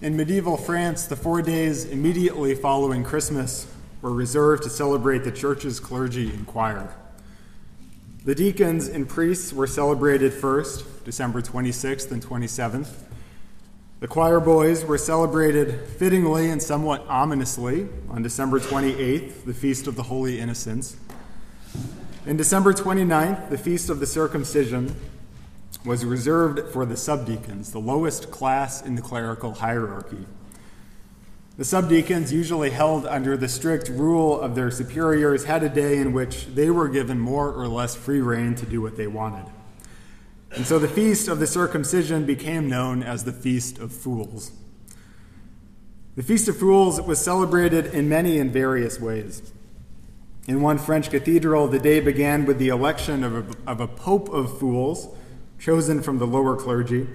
In medieval France, the four days immediately following Christmas were reserved to celebrate the church's clergy and choir. The deacons and priests were celebrated first, December 26th and 27th. The choir boys were celebrated fittingly and somewhat ominously on December 28th, the Feast of the Holy Innocents. In December 29th, the Feast of the Circumcision was reserved for the subdeacons, the lowest class in the clerical hierarchy. The subdeacons, usually held under the strict rule of their superiors, had a day in which they were given more or less free rein to do what they wanted. And so the feast of the circumcision became known as the Feast of Fools. The Feast of Fools was celebrated in many and various ways. In one French cathedral, the day began with the election of a, of a Pope of Fools, chosen from the lower clergy.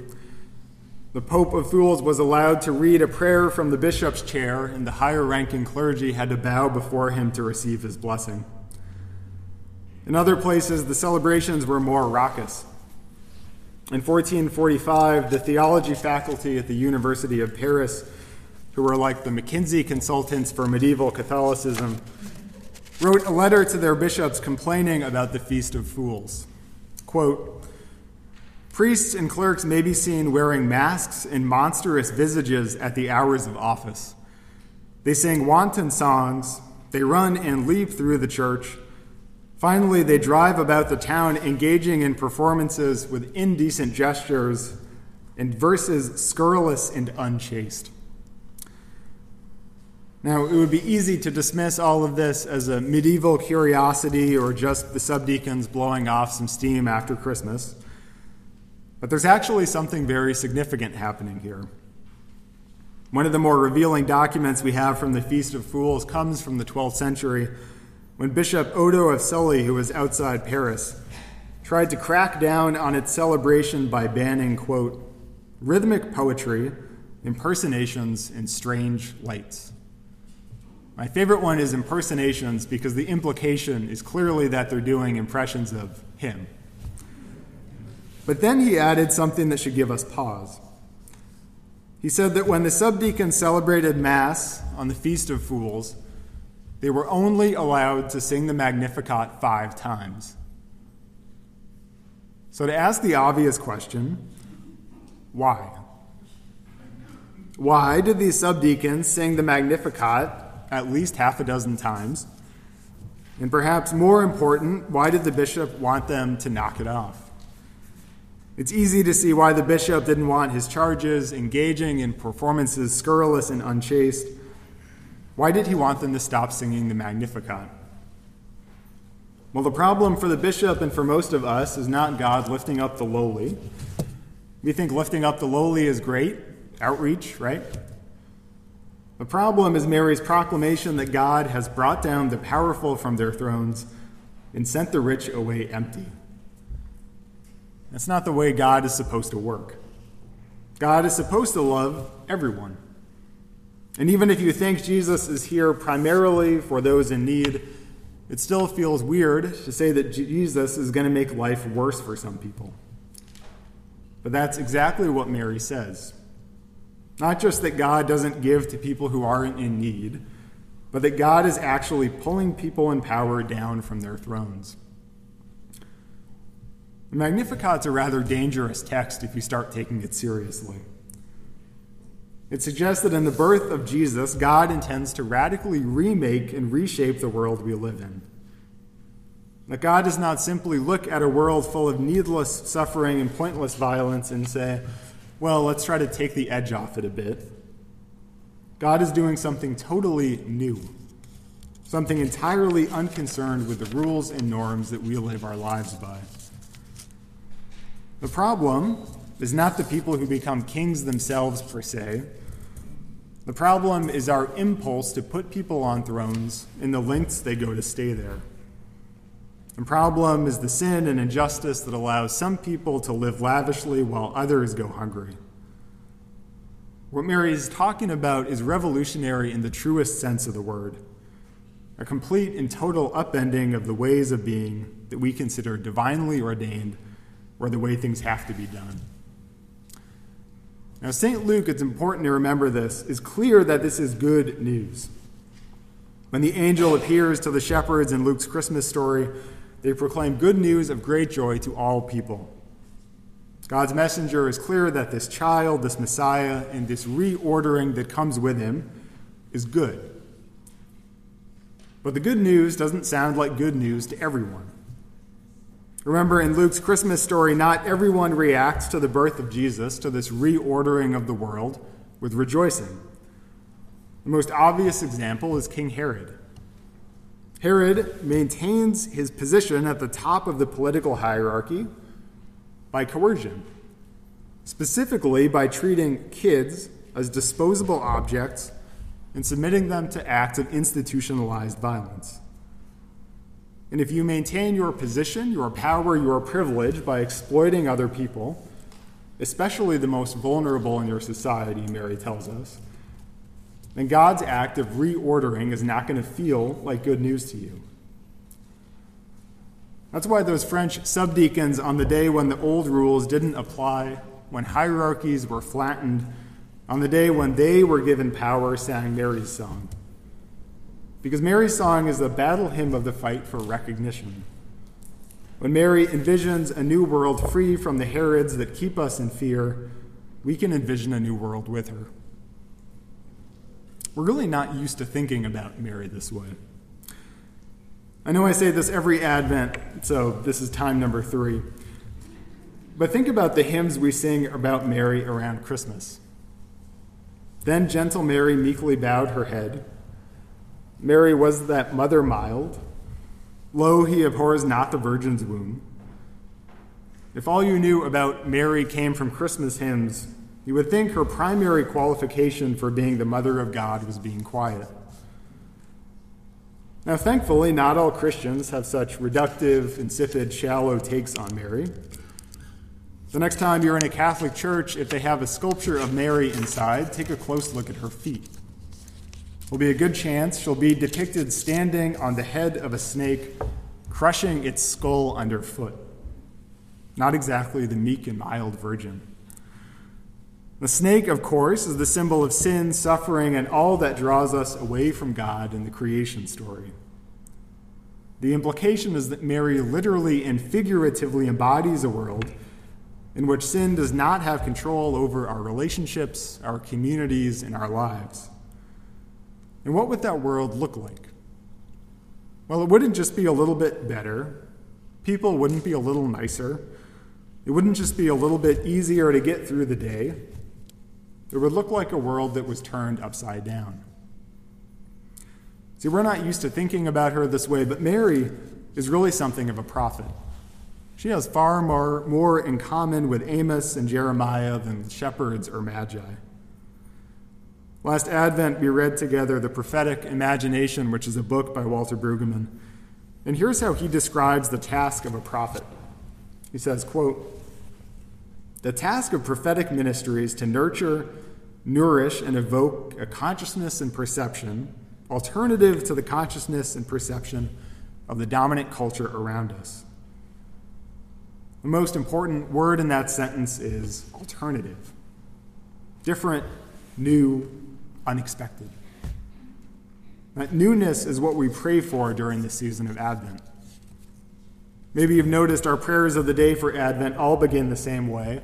The Pope of Fools was allowed to read a prayer from the bishop's chair, and the higher ranking clergy had to bow before him to receive his blessing. In other places, the celebrations were more raucous. In 1445, the theology faculty at the University of Paris, who were like the McKinsey consultants for medieval Catholicism, wrote a letter to their bishops complaining about the Feast of Fools. Quote, Priests and clerks may be seen wearing masks and monstrous visages at the hours of office. They sing wanton songs, they run and leap through the church. Finally, they drive about the town engaging in performances with indecent gestures and verses scurrilous and unchaste. Now, it would be easy to dismiss all of this as a medieval curiosity or just the subdeacons blowing off some steam after Christmas. But there's actually something very significant happening here. One of the more revealing documents we have from the Feast of Fools comes from the 12th century when Bishop Odo of Sully, who was outside Paris, tried to crack down on its celebration by banning, quote, rhythmic poetry, impersonations, and strange lights. My favorite one is impersonations because the implication is clearly that they're doing impressions of him. But then he added something that should give us pause. He said that when the subdeacons celebrated Mass on the Feast of Fools, they were only allowed to sing the Magnificat five times. So, to ask the obvious question, why? Why did these subdeacons sing the Magnificat at least half a dozen times? And perhaps more important, why did the bishop want them to knock it off? It's easy to see why the bishop didn't want his charges engaging in performances scurrilous and unchaste. Why did he want them to stop singing the Magnificat? Well, the problem for the bishop and for most of us is not God lifting up the lowly. We think lifting up the lowly is great, outreach, right? The problem is Mary's proclamation that God has brought down the powerful from their thrones and sent the rich away empty. That's not the way God is supposed to work. God is supposed to love everyone. And even if you think Jesus is here primarily for those in need, it still feels weird to say that Jesus is going to make life worse for some people. But that's exactly what Mary says. Not just that God doesn't give to people who aren't in need, but that God is actually pulling people in power down from their thrones. The Magnificat's a rather dangerous text if you start taking it seriously. It suggests that in the birth of Jesus, God intends to radically remake and reshape the world we live in. That God does not simply look at a world full of needless suffering and pointless violence and say, well, let's try to take the edge off it a bit. God is doing something totally new, something entirely unconcerned with the rules and norms that we live our lives by. The problem is not the people who become kings themselves per se. The problem is our impulse to put people on thrones and the lengths they go to stay there. The problem is the sin and injustice that allows some people to live lavishly while others go hungry. What Mary is talking about is revolutionary in the truest sense of the word a complete and total upending of the ways of being that we consider divinely ordained or the way things have to be done. Now, St. Luke, it's important to remember this, is clear that this is good news. When the angel appears to the shepherds in Luke's Christmas story, they proclaim good news of great joy to all people. God's messenger is clear that this child, this Messiah, and this reordering that comes with him is good. But the good news doesn't sound like good news to everyone. Remember, in Luke's Christmas story, not everyone reacts to the birth of Jesus, to this reordering of the world, with rejoicing. The most obvious example is King Herod. Herod maintains his position at the top of the political hierarchy by coercion, specifically by treating kids as disposable objects and submitting them to acts of institutionalized violence. And if you maintain your position, your power, your privilege by exploiting other people, especially the most vulnerable in your society, Mary tells us, then God's act of reordering is not going to feel like good news to you. That's why those French subdeacons, on the day when the old rules didn't apply, when hierarchies were flattened, on the day when they were given power, sang Mary's song. Because Mary's song is the battle hymn of the fight for recognition. When Mary envisions a new world free from the Herods that keep us in fear, we can envision a new world with her. We're really not used to thinking about Mary this way. I know I say this every Advent, so this is time number three. But think about the hymns we sing about Mary around Christmas. Then gentle Mary meekly bowed her head. Mary was that mother mild. Lo, he abhors not the virgin's womb. If all you knew about Mary came from Christmas hymns, you would think her primary qualification for being the mother of God was being quiet. Now, thankfully, not all Christians have such reductive, insipid, shallow takes on Mary. The next time you're in a Catholic church, if they have a sculpture of Mary inside, take a close look at her feet will be a good chance she'll be depicted standing on the head of a snake, crushing its skull underfoot. Not exactly the meek and mild virgin. The snake, of course, is the symbol of sin, suffering, and all that draws us away from God in the creation story. The implication is that Mary literally and figuratively embodies a world in which sin does not have control over our relationships, our communities, and our lives. And what would that world look like? Well, it wouldn't just be a little bit better. People wouldn't be a little nicer. It wouldn't just be a little bit easier to get through the day. It would look like a world that was turned upside down. See, we're not used to thinking about her this way, but Mary is really something of a prophet. She has far more, more in common with Amos and Jeremiah than shepherds or magi. Last Advent, we read together The Prophetic Imagination, which is a book by Walter Brueggemann. And here's how he describes the task of a prophet. He says, quote, The task of prophetic ministry is to nurture, nourish, and evoke a consciousness and perception alternative to the consciousness and perception of the dominant culture around us. The most important word in that sentence is alternative. Different, new, unexpected. That newness is what we pray for during the season of Advent. Maybe you've noticed our prayers of the day for Advent all begin the same way,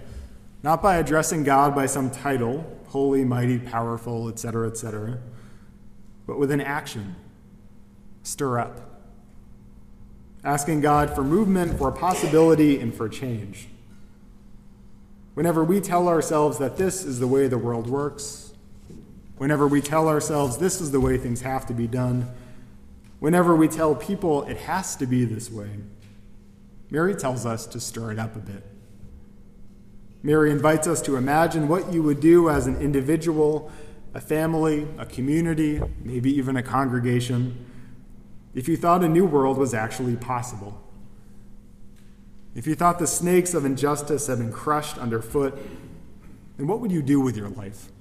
not by addressing God by some title, holy, mighty, powerful, etc., etc., but with an action stir up. Asking God for movement, for a possibility, and for change. Whenever we tell ourselves that this is the way the world works, Whenever we tell ourselves this is the way things have to be done, whenever we tell people it has to be this way, Mary tells us to stir it up a bit. Mary invites us to imagine what you would do as an individual, a family, a community, maybe even a congregation, if you thought a new world was actually possible. If you thought the snakes of injustice had been crushed underfoot, then what would you do with your life?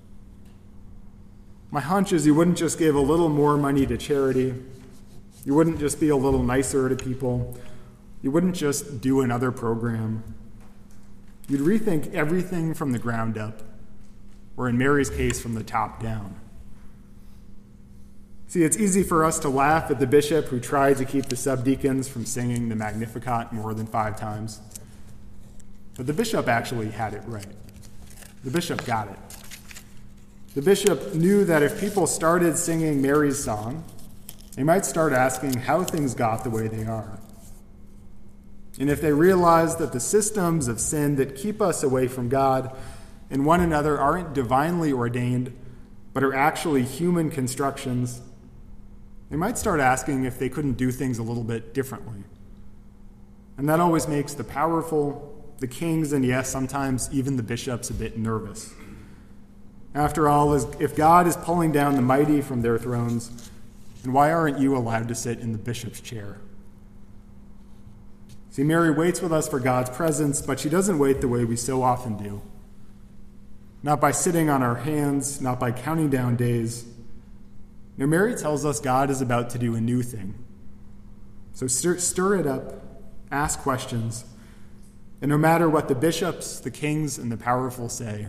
My hunch is you wouldn't just give a little more money to charity. You wouldn't just be a little nicer to people. You wouldn't just do another program. You'd rethink everything from the ground up or in Mary's case, from the top down. See, it's easy for us to laugh at the bishop who tried to keep the subdeacons from singing the Magnificat more than five times. But the bishop actually had it right. The bishop got it. The bishop knew that if people started singing Mary's song, they might start asking how things got the way they are. And if they realize that the systems of sin that keep us away from God and one another aren't divinely ordained, but are actually human constructions, they might start asking if they couldn't do things a little bit differently. And that always makes the powerful, the kings, and yes, sometimes even the bishops a bit nervous. After all, if God is pulling down the mighty from their thrones, then why aren't you allowed to sit in the bishop's chair? See, Mary waits with us for God's presence, but she doesn't wait the way we so often do. Not by sitting on our hands, not by counting down days. No, Mary tells us God is about to do a new thing. So stir, stir it up, ask questions, and no matter what the bishops, the kings, and the powerful say,